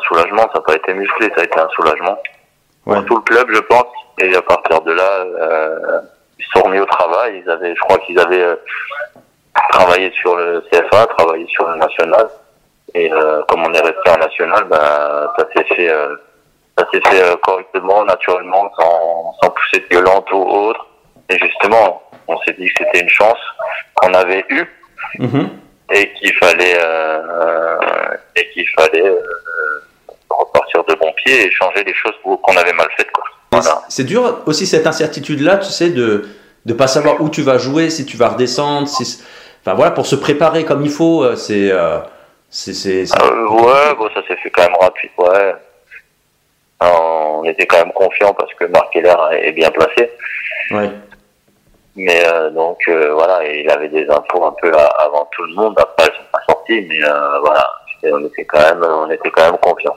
Un soulagement, ça n'a pas été musclé, ça a été un soulagement. Pour tout le club, je pense. Et à partir de là, euh, ils sont remis au travail. Ils avaient, je crois qu'ils avaient euh, travaillé sur le CFA, travaillé sur le national. Et euh, comme on est resté en national, ben, ça s'est fait, euh, ça s'est fait correctement, naturellement, sans, sans pousser de violente ou autre. Et justement, on s'est dit que c'était une chance qu'on avait eue et qu'il fallait et qu'il fallait euh, repartir de bon pied et changer les choses qu'on avait mal faites quoi. Voilà. C'est dur aussi cette incertitude-là, tu sais, de ne pas savoir où tu vas jouer, si tu vas redescendre, si... enfin voilà, pour se préparer comme il faut, euh, c'est, euh, c'est, c'est, c'est- Euh, ouais, bon, ça s'est fait quand même rapide, ouais. Alors, on était quand même confiant parce que Marc Heller est bien placé. ouais. Mais euh, donc euh, voilà, il avait des infos un peu à- avant tout le monde. Après, elles sont pas sorties, mais euh, voilà, on était quand même, on était quand même confiants.